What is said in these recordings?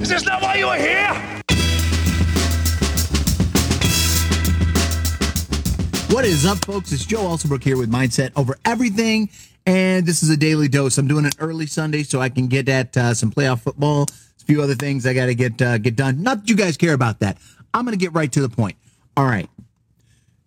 Is this not why you are here? What is up, folks? It's Joe Alsobrook here with Mindset Over Everything. And this is a daily dose. I'm doing an early Sunday so I can get at uh, some playoff football. A few other things I got to get uh, get done. Not that you guys care about that. I'm going to get right to the point. All right.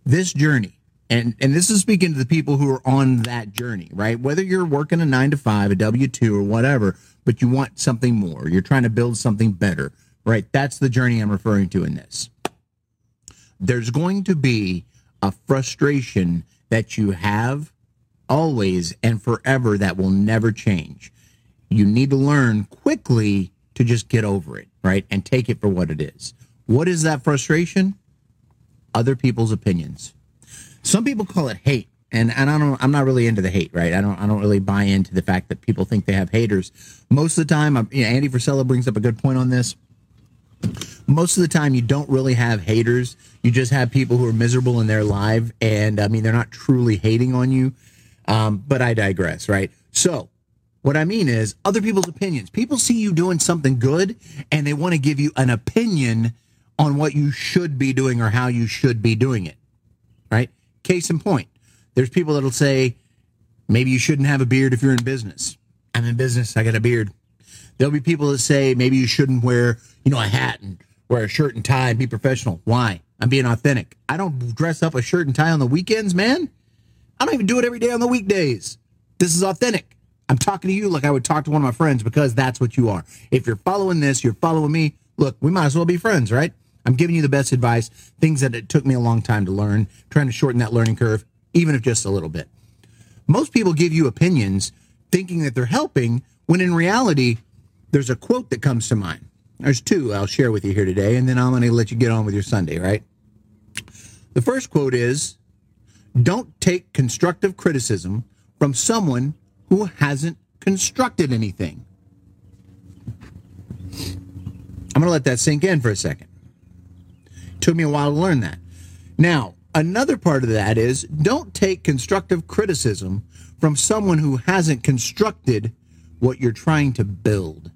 This journey, and and this is speaking to the people who are on that journey, right? Whether you're working a nine to five, a W two, or whatever, but you want something more. You're trying to build something better, right? That's the journey I'm referring to in this. There's going to be a frustration that you have always and forever that will never change. You need to learn quickly to just get over it, right? And take it for what it is. What is that frustration? Other people's opinions. Some people call it hate. And, and I don't, I'm not really into the hate, right? I don't, I don't really buy into the fact that people think they have haters. Most of the time, I'm, you know, Andy Frisella brings up a good point on this most of the time you don't really have haters you just have people who are miserable in their life and i mean they're not truly hating on you um, but i digress right so what i mean is other people's opinions people see you doing something good and they want to give you an opinion on what you should be doing or how you should be doing it right case in point there's people that'll say maybe you shouldn't have a beard if you're in business i'm in business i got a beard There'll be people that say maybe you shouldn't wear, you know, a hat and wear a shirt and tie and be professional. Why? I'm being authentic. I don't dress up a shirt and tie on the weekends, man. I don't even do it every day on the weekdays. This is authentic. I'm talking to you like I would talk to one of my friends because that's what you are. If you're following this, you're following me. Look, we might as well be friends, right? I'm giving you the best advice, things that it took me a long time to learn, trying to shorten that learning curve, even if just a little bit. Most people give you opinions thinking that they're helping when in reality, there's a quote that comes to mind. There's two I'll share with you here today, and then I'm going to let you get on with your Sunday, right? The first quote is Don't take constructive criticism from someone who hasn't constructed anything. I'm going to let that sink in for a second. Took me a while to learn that. Now, another part of that is don't take constructive criticism from someone who hasn't constructed what you're trying to build.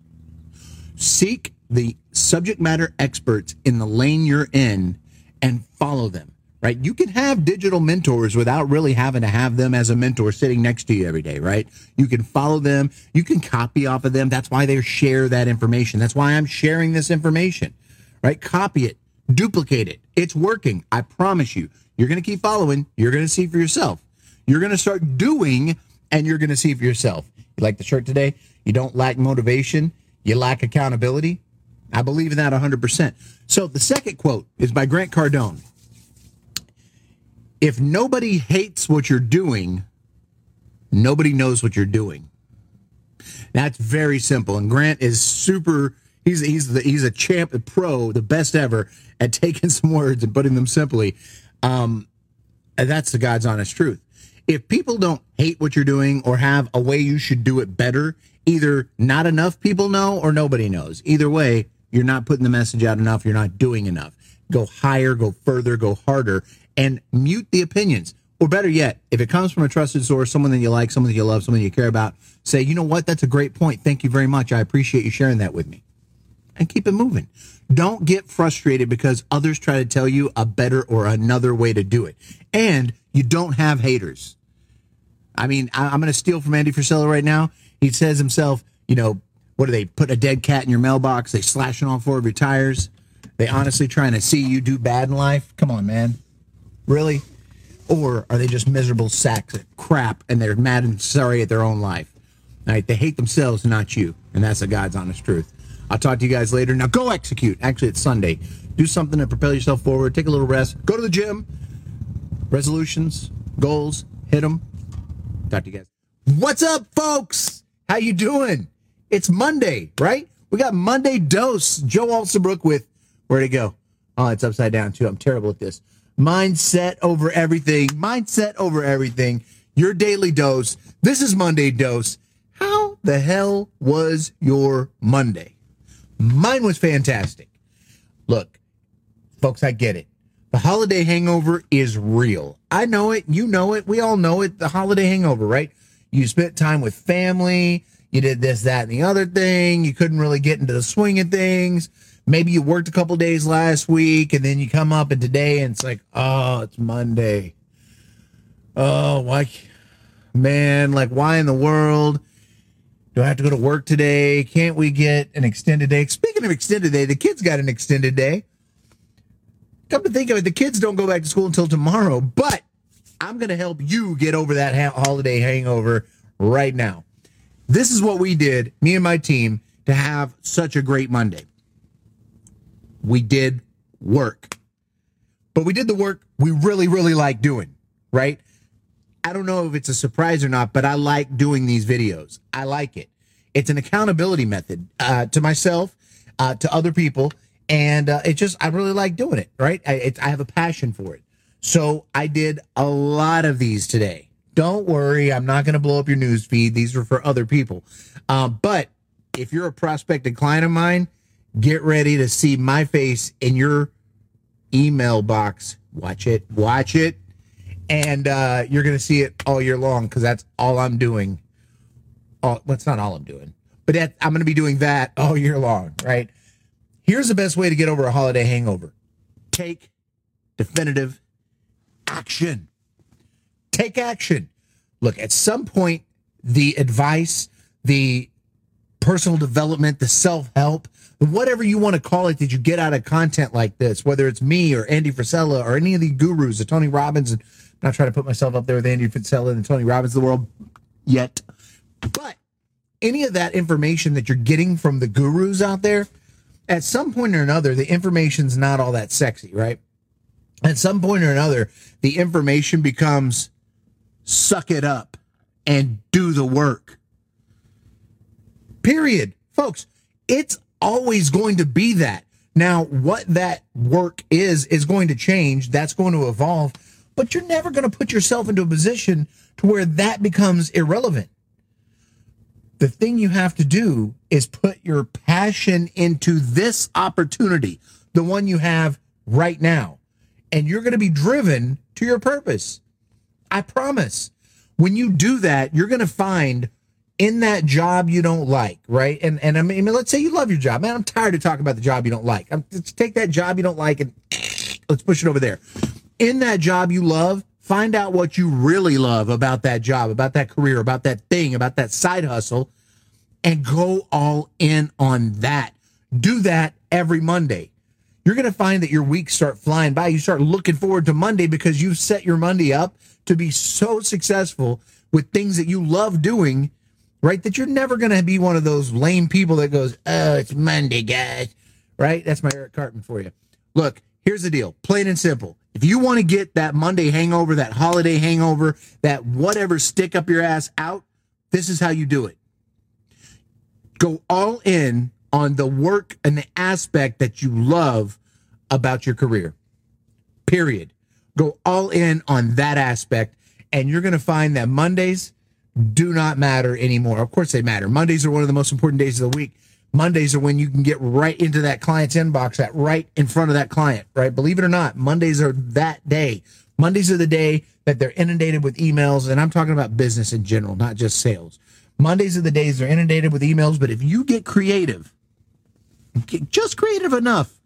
Seek the subject matter experts in the lane you're in and follow them, right? You can have digital mentors without really having to have them as a mentor sitting next to you every day, right? You can follow them, you can copy off of them. That's why they share that information. That's why I'm sharing this information, right? Copy it, duplicate it. It's working. I promise you. You're going to keep following, you're going to see for yourself. You're going to start doing and you're going to see for yourself. You like the shirt today? You don't lack motivation you lack accountability. I believe in that 100%. So the second quote is by Grant Cardone. If nobody hates what you're doing, nobody knows what you're doing. That's very simple. And Grant is super. He's he's the, he's a champ, a pro, the best ever at taking some words and putting them simply. Um, that's the God's honest truth. If people don't hate what you're doing or have a way you should do it better, either not enough people know or nobody knows. Either way, you're not putting the message out enough. You're not doing enough. Go higher, go further, go harder, and mute the opinions. Or better yet, if it comes from a trusted source, someone that you like, someone that you love, someone you care about, say, you know what? That's a great point. Thank you very much. I appreciate you sharing that with me. And keep it moving. Don't get frustrated because others try to tell you a better or another way to do it. And you don't have haters. I mean, I, am going to steal from Andy Frisella right now. He says himself, you know, what do they put a dead cat in your mailbox? They slashing all four of your tires. They honestly trying to see you do bad in life? Come on, man. Really? Or are they just miserable sacks of crap and they're mad and sorry at their own life? All right, they hate themselves, not you. And that's the God's honest truth. I'll talk to you guys later. Now go execute. Actually, it's Sunday. Do something to propel yourself forward. Take a little rest. Go to the gym. Resolutions, goals, hit them. Talk to you guys. What's up, folks? How you doing? It's Monday, right? We got Monday dose. Joe Alsobrook with where'd it go? Oh, it's upside down too. I'm terrible at this. Mindset over everything. Mindset over everything. Your daily dose. This is Monday dose. How the hell was your Monday? Mine was fantastic. Look, folks, I get it. The holiday hangover is real. I know it. You know it. We all know it. The holiday hangover, right? You spent time with family. You did this, that, and the other thing. You couldn't really get into the swing of things. Maybe you worked a couple days last week and then you come up and today and it's like, oh, it's Monday. Oh, why, man, like, why in the world do I have to go to work today? Can't we get an extended day? Speaking of extended day, the kids got an extended day. Come to think of it, the kids don't go back to school until tomorrow, but I'm going to help you get over that ha- holiday hangover right now. This is what we did, me and my team, to have such a great Monday. We did work, but we did the work we really, really like doing, right? I don't know if it's a surprise or not, but I like doing these videos. I like it. It's an accountability method uh, to myself, uh, to other people, and uh, it just I really like doing it. Right? I, I have a passion for it. So I did a lot of these today. Don't worry, I'm not going to blow up your news feed. These are for other people. Uh, but if you're a prospective client of mine, get ready to see my face in your email box. Watch it, watch it, and uh, you're going to see it all year long because that's all I'm doing. Oh, well, not all I'm doing, but that, I'm going to be doing that all year long, right? Here's the best way to get over a holiday hangover take definitive action. Take action. Look, at some point, the advice, the personal development, the self help, whatever you want to call it that you get out of content like this, whether it's me or Andy Frisella or any of the gurus, the Tony Robbins, and not trying to put myself up there with Andy Frisella and Tony Robbins of the world yet, but any of that information that you're getting from the gurus out there, at some point or another, the information's not all that sexy, right? At some point or another, the information becomes suck it up and do the work. Period. Folks, it's always going to be that. Now, what that work is, is going to change. That's going to evolve, but you're never going to put yourself into a position to where that becomes irrelevant. The thing you have to do is put your passion into this opportunity, the one you have right now, and you're going to be driven to your purpose. I promise. When you do that, you're going to find in that job you don't like, right? And and I mean, let's say you love your job, man. I'm tired of talking about the job you don't like. I'm, take that job you don't like and let's push it over there. In that job you love, find out what you really love about that job, about that career, about that thing, about that side hustle, and go all in on that. Do that every Monday. You're going to find that your weeks start flying by. You start looking forward to Monday because you've set your Monday up to be so successful with things that you love doing right? That you're never going to be one of those lame people that goes, oh, it's Monday, guys, right? That's my Eric Cartman for you. Look, here's the deal plain and simple. If you want to get that Monday hangover, that holiday hangover, that whatever stick up your ass out, this is how you do it. Go all in on the work and the aspect that you love about your career. Period. Go all in on that aspect, and you're going to find that Mondays do not matter anymore. Of course, they matter. Mondays are one of the most important days of the week. Mondays are when you can get right into that client's inbox, that right in front of that client, right? Believe it or not, Mondays are that day. Mondays are the day that they're inundated with emails, and I'm talking about business in general, not just sales. Mondays are the days they're inundated with emails, but if you get creative, get just creative enough,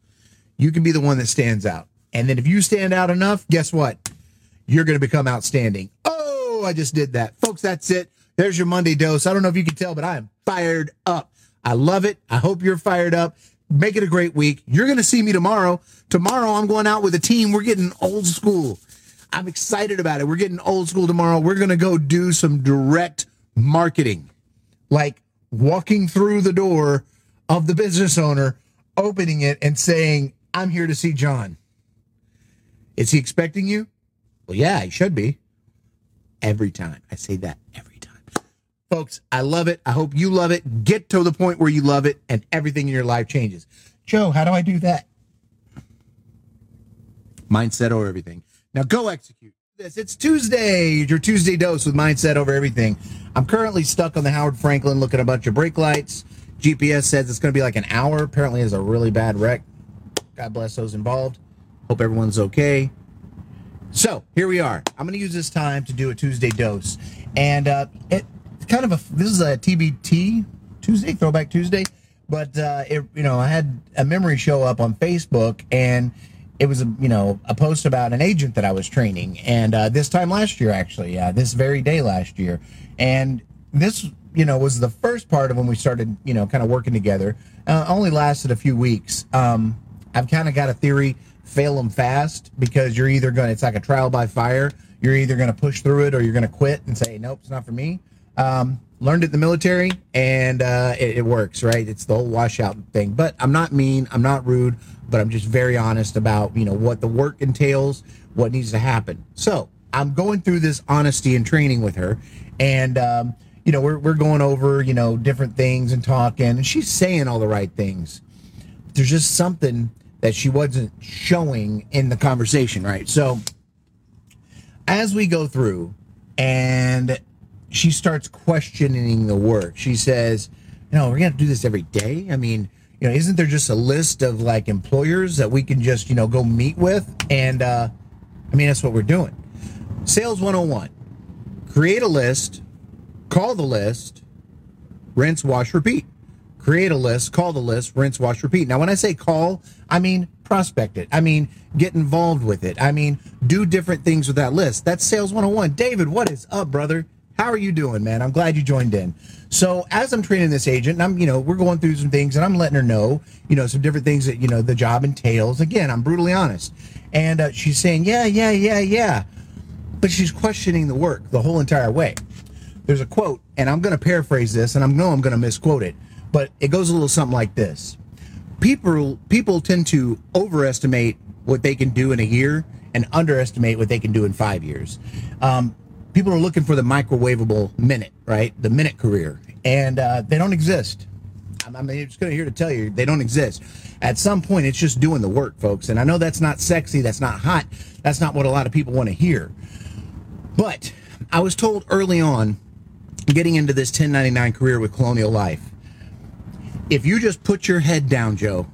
you can be the one that stands out. And then if you stand out enough, guess what? You're going to become outstanding. Oh, I just did that. Folks, that's it. There's your Monday dose. I don't know if you can tell, but I am fired up. I love it. I hope you're fired up. Make it a great week. You're going to see me tomorrow. Tomorrow, I'm going out with a team. We're getting old school. I'm excited about it. We're getting old school tomorrow. We're going to go do some direct marketing, like walking through the door of the business owner, opening it, and saying, I'm here to see John. Is he expecting you? Well, yeah, he should be every time. I say that every. Folks, I love it. I hope you love it. Get to the point where you love it and everything in your life changes. Joe, how do I do that? Mindset over everything. Now go execute this. It's Tuesday, your Tuesday dose with mindset over everything. I'm currently stuck on the Howard Frankland looking at a bunch of brake lights. GPS says it's going to be like an hour. Apparently, it's a really bad wreck. God bless those involved. Hope everyone's okay. So here we are. I'm going to use this time to do a Tuesday dose, and uh, it kind of a this is a TBT Tuesday, Throwback Tuesday, but uh, it you know I had a memory show up on Facebook and it was a you know a post about an agent that I was training and uh, this time last year actually yeah this very day last year. And this you know was the first part of when we started you know kind of working together. Uh, only lasted a few weeks. Um, I've kind of got a theory fail them fast because you're either going to it's like a trial by fire. You're either going to push through it or you're going to quit and say nope it's not for me um, learned it in the military and uh, it, it, works right? It's the whole washout thing. But i'm not mean i'm not rude but i'm just very honest about you know what the work entails what needs to happen. So i'm going through this honesty and training with her and um, you know we're, we're going over you know different things and talking and she's saying all the right things. There's just something that she wasn't showing in the conversation right? So as we go through and she starts questioning the work. She says, you know, we're going to do this every day. I mean, you know, isn't there just a list of like employers that we can just, you know, go meet with? And uh, I mean, that's what we're doing. Sales 101 create a list, call the list, rinse, wash, repeat. Create a list, call the list, rinse, wash, repeat. Now, when I say call, I mean prospect it. I mean, get involved with it. I mean, do different things with that list. That's Sales 101. David, what is up, brother? How are you doing, man? I'm glad you joined in. So as I'm training this agent, I'm, you know, we're going through some things, and I'm letting her know, you know, some different things that you know the job entails. Again, I'm brutally honest, and uh, she's saying, yeah, yeah, yeah, yeah, but she's questioning the work the whole entire way. There's a quote, and I'm going to paraphrase this, and I know I'm going to misquote it, but it goes a little something like this: People people tend to overestimate what they can do in a year and underestimate what they can do in five years. Um, people are looking for the microwavable minute, right? The minute career, and uh, they don't exist. I mean, I'm just here to tell you they don't exist. At some point, it's just doing the work, folks. And I know that's not sexy, that's not hot, that's not what a lot of people want to hear. But I was told early on, getting into this 1099 career with Colonial Life, if you just put your head down, Joe,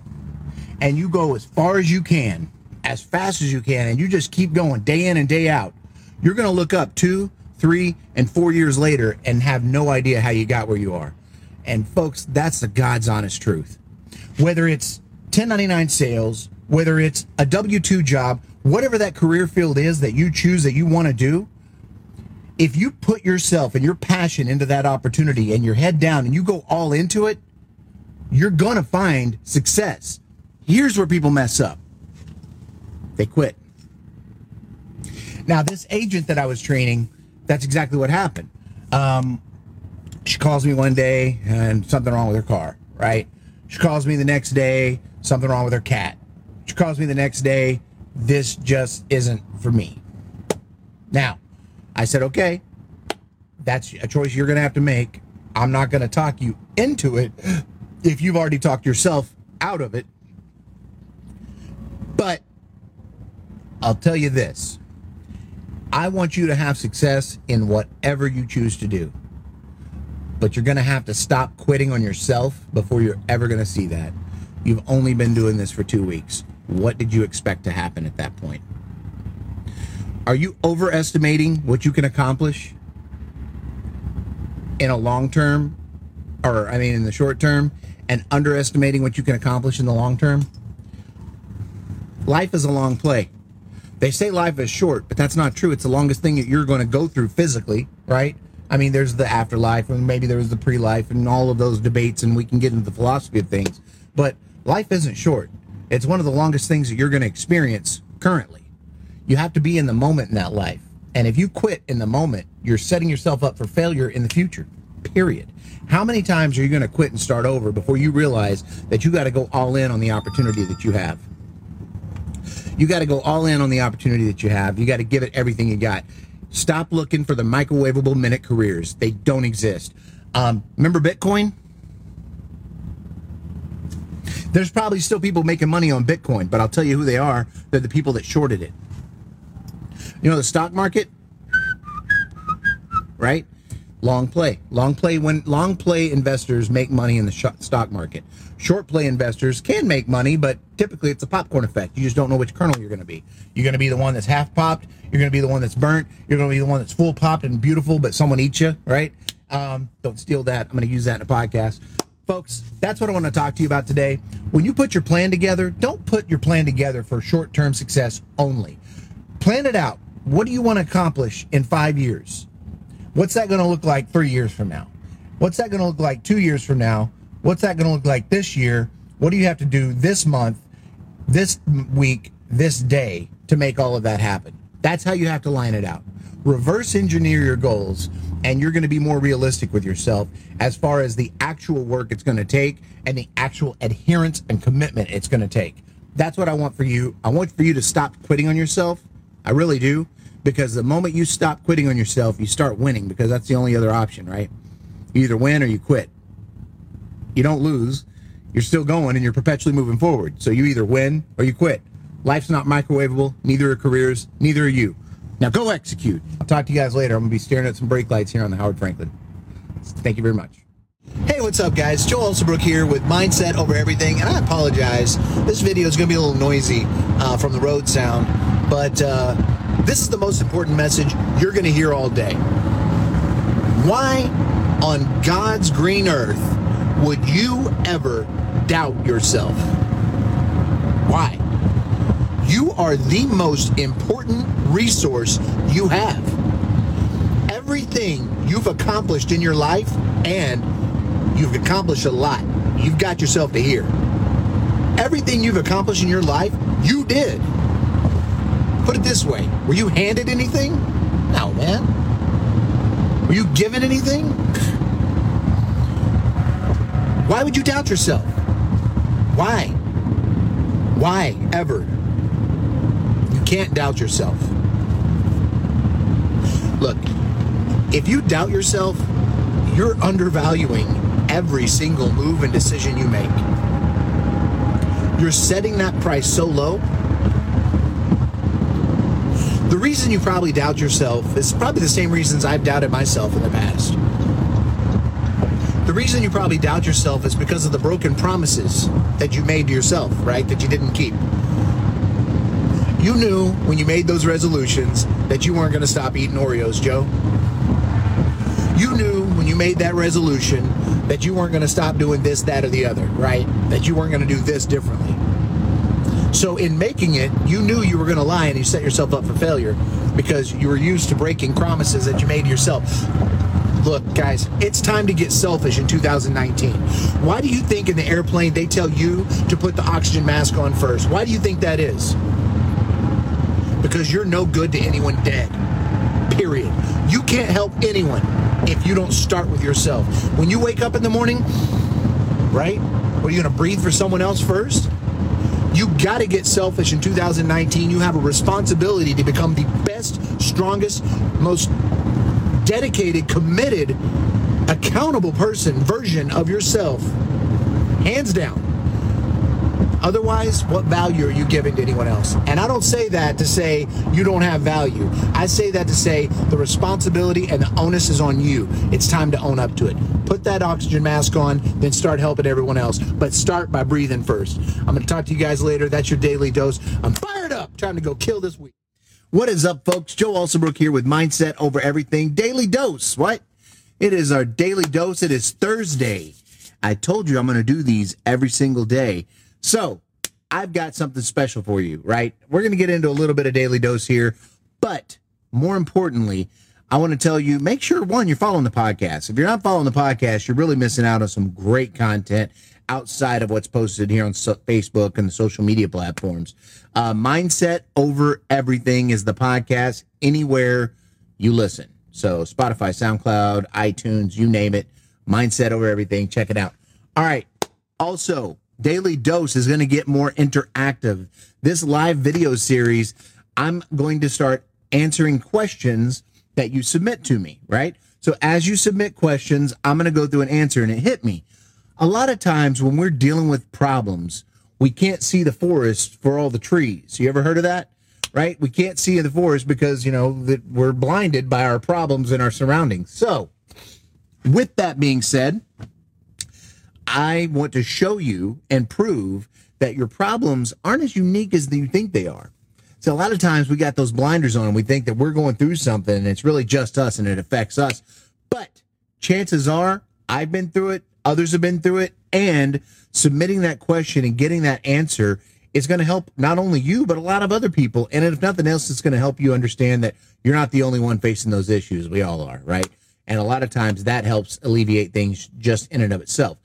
and you go as far as you can, as fast as you can, and you just keep going day in and day out, you're going to look up two, three, and four years later and have no idea how you got where you are. And folks, that's the God's honest truth. Whether it's 1099 sales, whether it's a W 2 job, whatever that career field is that you choose that you want to do, if you put yourself and your passion into that opportunity and your head down and you go all into it, you're going to find success. Here's where people mess up they quit. Now, this agent that I was training, that's exactly what happened. Um, she calls me one day and something wrong with her car, right? She calls me the next day, something wrong with her cat. She calls me the next day, this just isn't for me. Now, I said, okay, that's a choice you're going to have to make. I'm not going to talk you into it if you've already talked yourself out of it. But I'll tell you this I want you to have success in whatever you choose to do. But you're going to have to stop quitting on yourself before you're ever going to see that. You've only been doing this for two weeks. What did you expect to happen at that point? Are you overestimating what you can accomplish in a long term, or I mean, in the short term, and underestimating what you can accomplish in the long term? Life is a long play. They say life is short, but that's not true. It's the longest thing that you're going to go through physically, right? I mean, there's the afterlife, and maybe there was the pre life, and all of those debates, and we can get into the philosophy of things. But life isn't short. It's one of the longest things that you're going to experience currently. You have to be in the moment in that life. And if you quit in the moment, you're setting yourself up for failure in the future, period. How many times are you going to quit and start over before you realize that you got to go all in on the opportunity that you have? You got to go all in on the opportunity that you have. You got to give it everything you got. Stop looking for the microwavable minute careers. They don't exist. Um, remember Bitcoin? There's probably still people making money on Bitcoin, but I'll tell you who they are. They're the people that shorted it. You know, the stock market, right? Long play. Long play when long play investors make money in the stock market. Short play investors can make money, but typically it's a popcorn effect. You just don't know which kernel you're going to be. You're going to be the one that's half popped. You're going to be the one that's burnt. You're going to be the one that's full popped and beautiful, but someone eats you, right? Um, don't steal that. I'm going to use that in a podcast. Folks, that's what I want to talk to you about today. When you put your plan together, don't put your plan together for short term success only. Plan it out. What do you want to accomplish in five years? What's that going to look like three years from now? What's that going to look like two years from now? What's that going to look like this year? What do you have to do this month, this week, this day to make all of that happen? That's how you have to line it out. Reverse engineer your goals, and you're going to be more realistic with yourself as far as the actual work it's going to take and the actual adherence and commitment it's going to take. That's what I want for you. I want for you to stop quitting on yourself. I really do. Because the moment you stop quitting on yourself, you start winning because that's the only other option, right? You either win or you quit. You don't lose. You're still going and you're perpetually moving forward. So you either win or you quit. Life's not microwavable. Neither are careers. Neither are you. Now go execute. I'll talk to you guys later. I'm going to be staring at some brake lights here on the Howard Frankland. Thank you very much. Hey, what's up, guys? Joe Alsobrook here with Mindset Over Everything, and I apologize. This video is going to be a little noisy uh, from the road sound, but uh, this is the most important message you're going to hear all day. Why on God's green earth would you ever doubt yourself? Why? You are the most important resource you have. Everything you've accomplished in your life, and you've accomplished a lot, you've got yourself to here. Everything you've accomplished in your life, you did. Put it this way were you handed anything? No, man. Were you given anything? Why would you doubt yourself? Why? Why ever? You can't doubt yourself. Look, if you doubt yourself, you're undervaluing every single move and decision you make. You're setting that price so low. The reason you probably doubt yourself is probably the same reasons I've doubted myself in the past. The reason you probably doubt yourself is because of the broken promises that you made to yourself, right? That you didn't keep. You knew when you made those resolutions that you weren't going to stop eating Oreos, Joe. You knew when you made that resolution that you weren't going to stop doing this, that, or the other, right? That you weren't going to do this differently. So, in making it, you knew you were going to lie and you set yourself up for failure because you were used to breaking promises that you made yourself. Look, guys, it's time to get selfish in 2019. Why do you think in the airplane they tell you to put the oxygen mask on first? Why do you think that is? Because you're no good to anyone dead. Period. You can't help anyone if you don't start with yourself. When you wake up in the morning, right? Are you going to breathe for someone else first? You got to get selfish in 2019. You have a responsibility to become the best, strongest, most dedicated, committed, accountable person, version of yourself. Hands down. Otherwise, what value are you giving to anyone else? And I don't say that to say you don't have value. I say that to say the responsibility and the onus is on you. It's time to own up to it. Put that oxygen mask on, then start helping everyone else. But start by breathing first. I'm going to talk to you guys later. That's your daily dose. I'm fired up. Time to go kill this week. What is up, folks? Joe Alsobrook here with Mindset Over Everything Daily Dose. What? It is our daily dose. It is Thursday. I told you I'm going to do these every single day. So I've got something special for you, right? We're going to get into a little bit of daily dose here, but more importantly, I want to tell you make sure one, you're following the podcast. If you're not following the podcast, you're really missing out on some great content outside of what's posted here on so- Facebook and the social media platforms. Uh, Mindset Over Everything is the podcast anywhere you listen. So Spotify, SoundCloud, iTunes, you name it. Mindset Over Everything. Check it out. All right. Also, Daily Dose is going to get more interactive. This live video series, I'm going to start answering questions that you submit to me, right? So as you submit questions, I'm going to go through an answer and it hit me. A lot of times when we're dealing with problems, we can't see the forest for all the trees. You ever heard of that? Right? We can't see the forest because, you know, that we're blinded by our problems and our surroundings. So, with that being said, I want to show you and prove that your problems aren't as unique as you think they are. So a lot of times we got those blinders on and we think that we're going through something and it's really just us and it affects us. But chances are I've been through it, others have been through it, and submitting that question and getting that answer is going to help not only you, but a lot of other people. And if nothing else, it's going to help you understand that you're not the only one facing those issues. We all are, right? And a lot of times that helps alleviate things just in and of itself.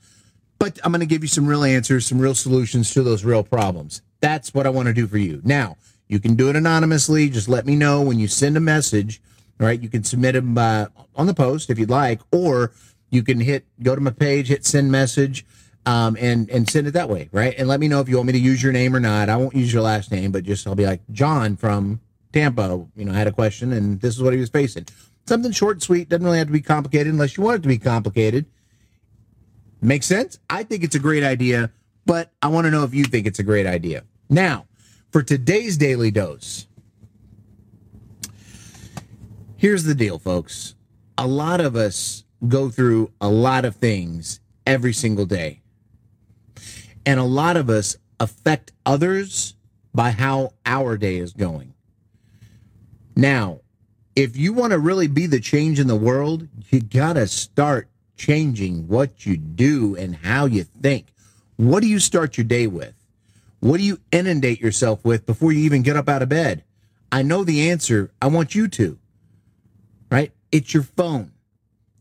But I'm going to give you some real answers, some real solutions to those real problems. That's what I want to do for you. Now, you can do it anonymously. Just let me know when you send a message. Right. You can submit them uh, on the post if you'd like, or you can hit, go to my page, hit send message um, and and send it that way, right? And let me know if you want me to use your name or not. I won't use your last name, but just I'll be like John from Tampa. You know, I had a question, and this is what he was facing. Something short and sweet doesn't really have to be complicated unless you want it to be complicated. Makes sense? I think it's a great idea, but I want to know if you think it's a great idea. Now, for today's daily dose, here's the deal, folks. A lot of us go through a lot of things every single day. And a lot of us affect others by how our day is going. Now, if you want to really be the change in the world, you got to start changing what you do and how you think. What do you start your day with? What do you inundate yourself with before you even get up out of bed? I know the answer. I want you to. Right? It's your phone.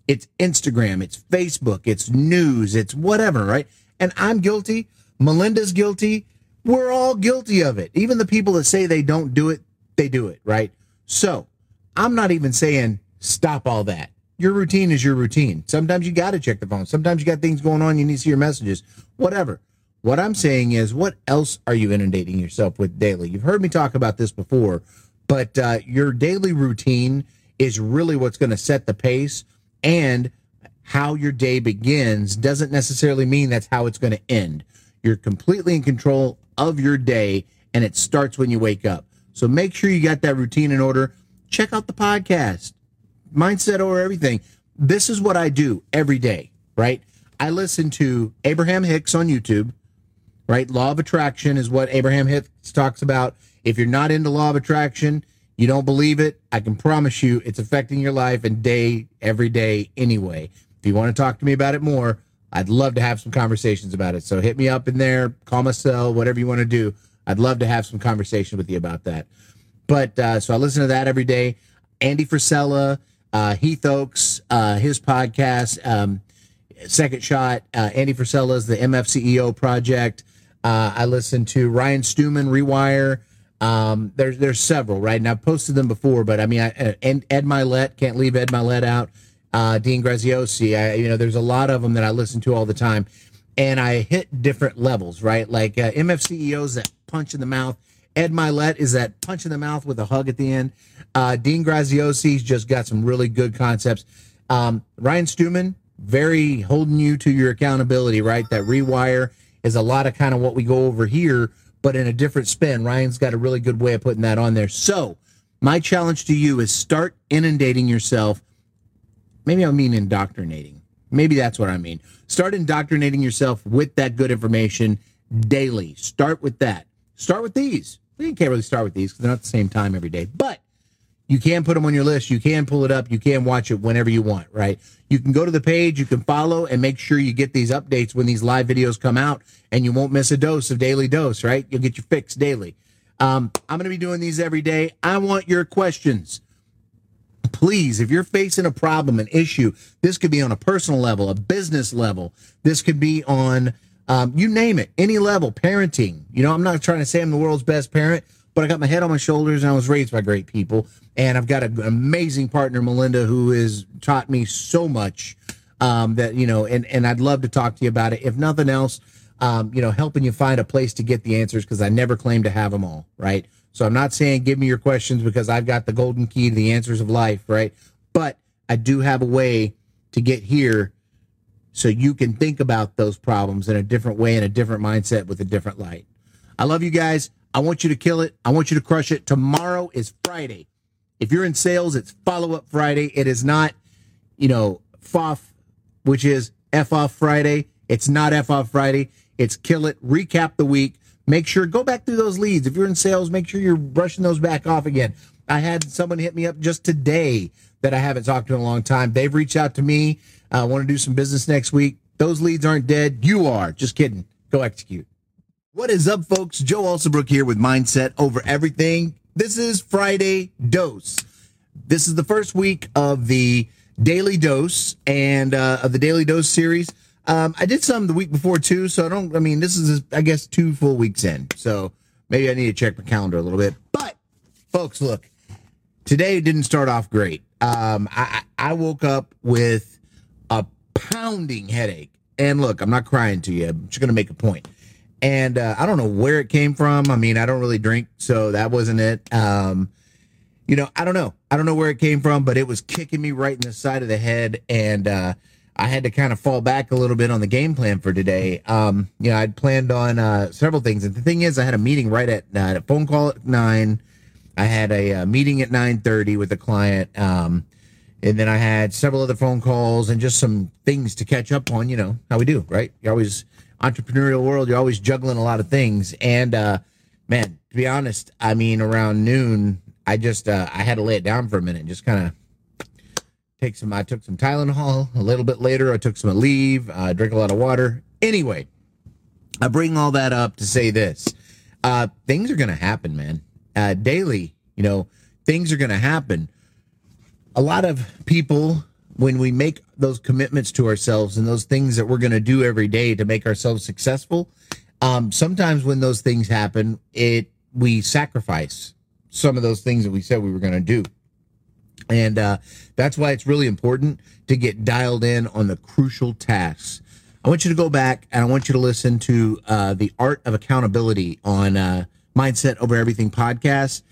It's Instagram, it's Facebook, it's news, it's whatever, right? And I'm guilty. Melinda's guilty. We're all guilty of it. Even the people that say they don't do it, they do it, right? So I'm not even saying stop all that. Your routine is your routine. Sometimes you got to check the phone. Sometimes you got things going on. You need to see your messages, whatever. What I'm saying is, what else are you inundating yourself with daily? You've heard me talk about this before, but uh, your daily routine is really what's going to set the pace and how your day begins doesn't necessarily mean that's how it's going to end. You're completely in control of your day and it starts when you wake up. So make sure you got that routine in order. Check out the podcast, mindset over everything. This is what I do every day, right? I listen to Abraham Hicks on YouTube, right? Law of attraction is what Abraham Hicks talks about. If you're not into law of attraction, you don't believe it? I can promise you it's affecting your life and day every day anyway. If you want to talk to me about it more, I'd love to have some conversations about it. So hit me up in there, call my cell, whatever you want to do. I'd love to have some conversation with you about that. But uh, so I listen to that every day. Andy Frisella, uh, Heath Oaks, uh, his podcast, um, Second Shot. Uh, Andy Frisella's the MFCEO project. Uh, I listen to Ryan Stewman, Rewire. Um, there's there's several right, and I've posted them before, but I mean, I, uh, Ed, Mylett can't leave Ed Mylett out. Uh, Dean Graziosi, I, you know, there's a lot of them that I listen to all the time, and I hit different levels, right? Like uh, MFCEO's that punch in the mouth. Ed Mylett is that punch in the mouth with a hug at the end. Uh, Dean Graziosi's just got some really good concepts. Um, Ryan Stewman, very holding you to your accountability, right? That rewire is a lot of kind of what we go over here but in a different spin. Ryan's got a really good way of putting that on there. So, my challenge to you is start inundating yourself. Maybe I mean indoctrinating. Maybe that's what I mean. Start indoctrinating yourself with that good information daily. Start with that. Start with these. You can't really start with these because they're not the same time every day. But you can put them on your list. You can pull it up. You can watch it whenever you want, right? You can go to the page, you can follow and make sure you get these updates when these live videos come out and you won't miss a dose of daily dose, right? You'll get your fix daily. Um, I'm going to be doing these every day. I want your questions. Please, if you're facing a problem, an issue, this could be on a personal level, a business level. This could be on, um, you name it, any level, parenting. You know, I'm not trying to say I'm the world's best parent, but I got my head on my shoulders and I was raised by great people. And I've got an amazing partner, Melinda, who has taught me so much um, that, you know, and, and I'd love to talk to you about it. If nothing else, um, you know, helping you find a place to get the answers because I never claim to have them all, right? So I'm not saying give me your questions because I've got the golden key to the answers of life, right? But I do have a way to get here so you can think about those problems in a different way, in a different mindset with a different light. I love you guys. I want you to kill it. I want you to crush it. Tomorrow is Friday. If you're in sales, it's follow up Friday. It is not, you know, FOF, which is F off Friday. It's not F off Friday. It's kill it, recap the week. Make sure, go back through those leads. If you're in sales, make sure you're brushing those back off again. I had someone hit me up just today that I haven't talked to in a long time. They've reached out to me. I want to do some business next week. Those leads aren't dead. You are. Just kidding. Go execute. What is up, folks? Joe Alsobrook here with Mindset Over Everything. This is Friday Dose. This is the first week of the Daily Dose and uh, of the Daily Dose series. Um, I did some the week before too, so I don't. I mean, this is I guess two full weeks in, so maybe I need to check my calendar a little bit. But folks, look, today didn't start off great. Um, I I woke up with pounding headache, and look, I'm not crying to you. I'm just gonna make a point. And uh, I don't know where it came from. I mean, I don't really drink, so that wasn't it. Um, you know, I don't know. I don't know where it came from, but it was kicking me right in the side of the head, and uh, I had to kind of fall back a little bit on the game plan for today. Um, you know, I'd planned on uh, several things, and the thing is, I had a meeting right at uh, a phone call at nine. I had a, a uh, meeting at nine thirty with a client, um, and then I had several other phone calls and just some things to catch up on. You know how we do, right? You're always entrepreneurial world. You're always juggling a lot of things, and uh, man, to be honest, I mean, around noon, I just uh, I had to lay it down for a minute, and just kind of take some. I took some Tylenol. A little bit later, I took some Aleve. I uh, drank a lot of water. Anyway, I bring all that up to say this: uh, things are going to happen, man. Uh, daily, you know, things are going to happen. A lot of people, when we make those commitments to ourselves and those things that we're going to do every day to make ourselves successful, um, sometimes when those things happen, it we sacrifice some of those things that we said we were going to do. And uh, that's why it's really important to get dialed in on the crucial tasks. I want you to go back and I want you to listen to uh, the Art of Accountability on uh, Mindset Over Everything podcast.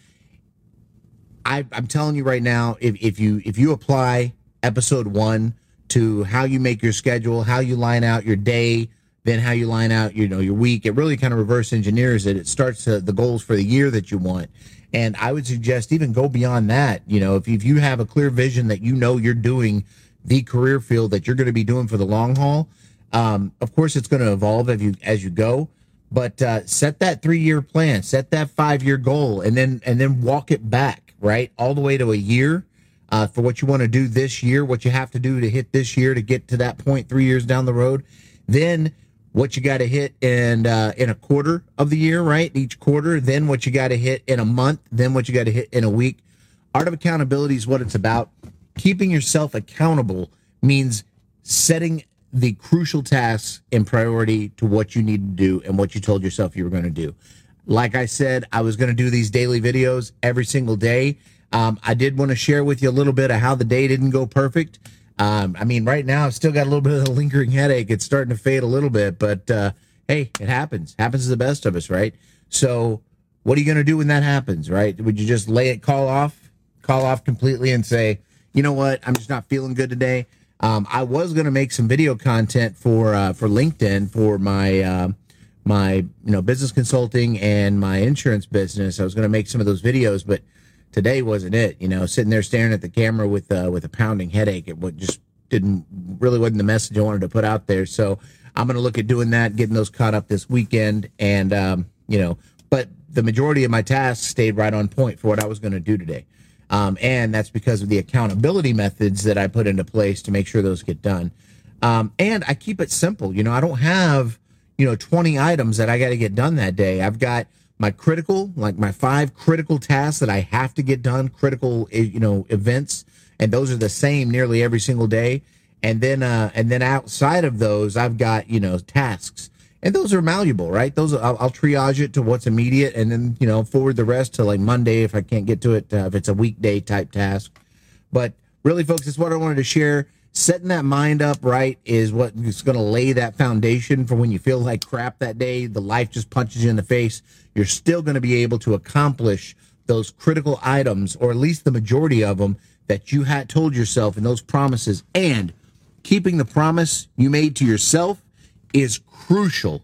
I, I'm telling you right now, if, if you if you apply episode one to how you make your schedule, how you line out your day, then how you line out you know your week, it really kind of reverse engineers it. It starts uh, the goals for the year that you want and I would suggest even go beyond that. You know, if, if you have a clear vision that you know you're doing the career field that you're going to be doing for the long haul, um, of course it's going to evolve as you as you go. But uh, set that three year plan, set that five year goal, and then and then walk it back right all the way to a year uh, for what you want to do this year, what you have to do to hit this year to get to that point three years down the road. Then what you got to hit in uh, in a quarter of the year, right? Each quarter, then what you got to hit in a month, then what you got to hit in a week. Art of accountability is what it's about. Keeping yourself accountable means setting the crucial tasks in priority to what you need to do and what you told yourself you were going to do. Like I said, I was going to do these daily videos every single day. Um, I did want to share with you a little bit of how the day didn't go perfect. Um, I mean, right now I've still got a little bit of a lingering headache. It's starting to fade a little bit, but uh, hey, it happens. Happens to the best of us, right? So, what are you going to do when that happens, right? Would you just lay it, call off, call off completely, and say, you know what, I'm just not feeling good today. Um, I was going to make some video content for uh, for LinkedIn for my uh, my you know business consulting and my insurance business. I was going to make some of those videos, but today wasn't it. You know, sitting there staring at the camera with uh, with a pounding headache, it just didn't really wasn't the message I wanted to put out there. So I'm going to look at doing that, getting those caught up this weekend, and um, you know, but the majority of my tasks stayed right on point for what I was going to do today. Um, and that's because of the accountability methods that I put into place to make sure those get done. Um, and I keep it simple. You know, I don't have, you know, 20 items that I got to get done that day. I've got my critical, like my five critical tasks that I have to get done, critical, eh, you know, events, and those are the same nearly every single day. And then, uh, and then outside of those, I've got you know tasks, and those are malleable, right? Those I'll, I'll triage it to what's immediate, and then you know forward the rest to like Monday if I can't get to it, uh, if it's a weekday type task. But really, folks, it's what I wanted to share setting that mind up right is what is going to lay that foundation for when you feel like crap that day, the life just punches you in the face. You're still going to be able to accomplish those critical items, or at least the majority of them that you had told yourself in those promises. And keeping the promise you made to yourself is crucial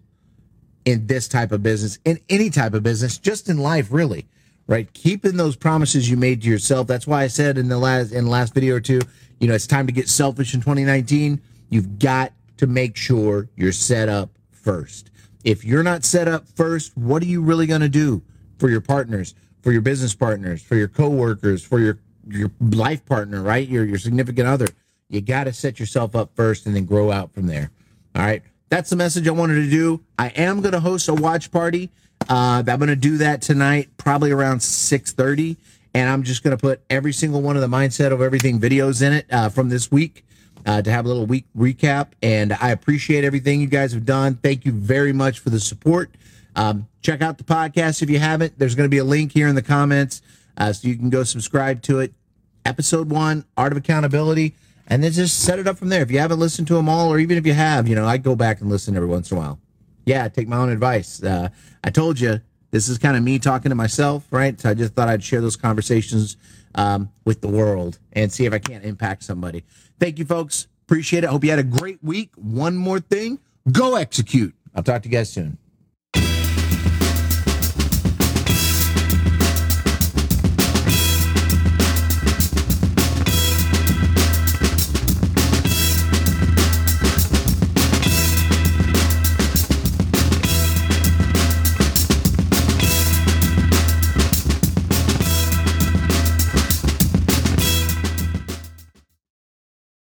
in this type of business, in any type of business, just in life, really. Right, keeping those promises you made to yourself. That's why I said in the last in the last video or two, you know, it's time to get selfish in 2019. You've got to make sure you're set up first. If you're not set up first, what are you really going to do for your partners, for your business partners, for your coworkers, for your your life partner, right? Your your significant other. You got to set yourself up first and then grow out from there. All right. That's the message I wanted to do. I am going to host a watch party. Uh, I'm going to do that tonight, probably around 6:30, and I'm just going to put every single one of the mindset over everything videos in it uh, from this week uh, to have a little week recap. And I appreciate everything you guys have done. Thank you very much for the support. Um, check out the podcast if you haven't. There's going to be a link here in the comments uh, so you can go subscribe to it. Episode one, Art of Accountability, and then just set it up from there. If you haven't listened to them all, or even if you have, you know, I go back and listen every once in a while. Yeah, take my own advice. Uh, I told you this is kind of me talking to myself, right? So I just thought I'd share those conversations um, with the world and see if I can't impact somebody. Thank you, folks. Appreciate it. Hope you had a great week. One more thing go execute. I'll talk to you guys soon.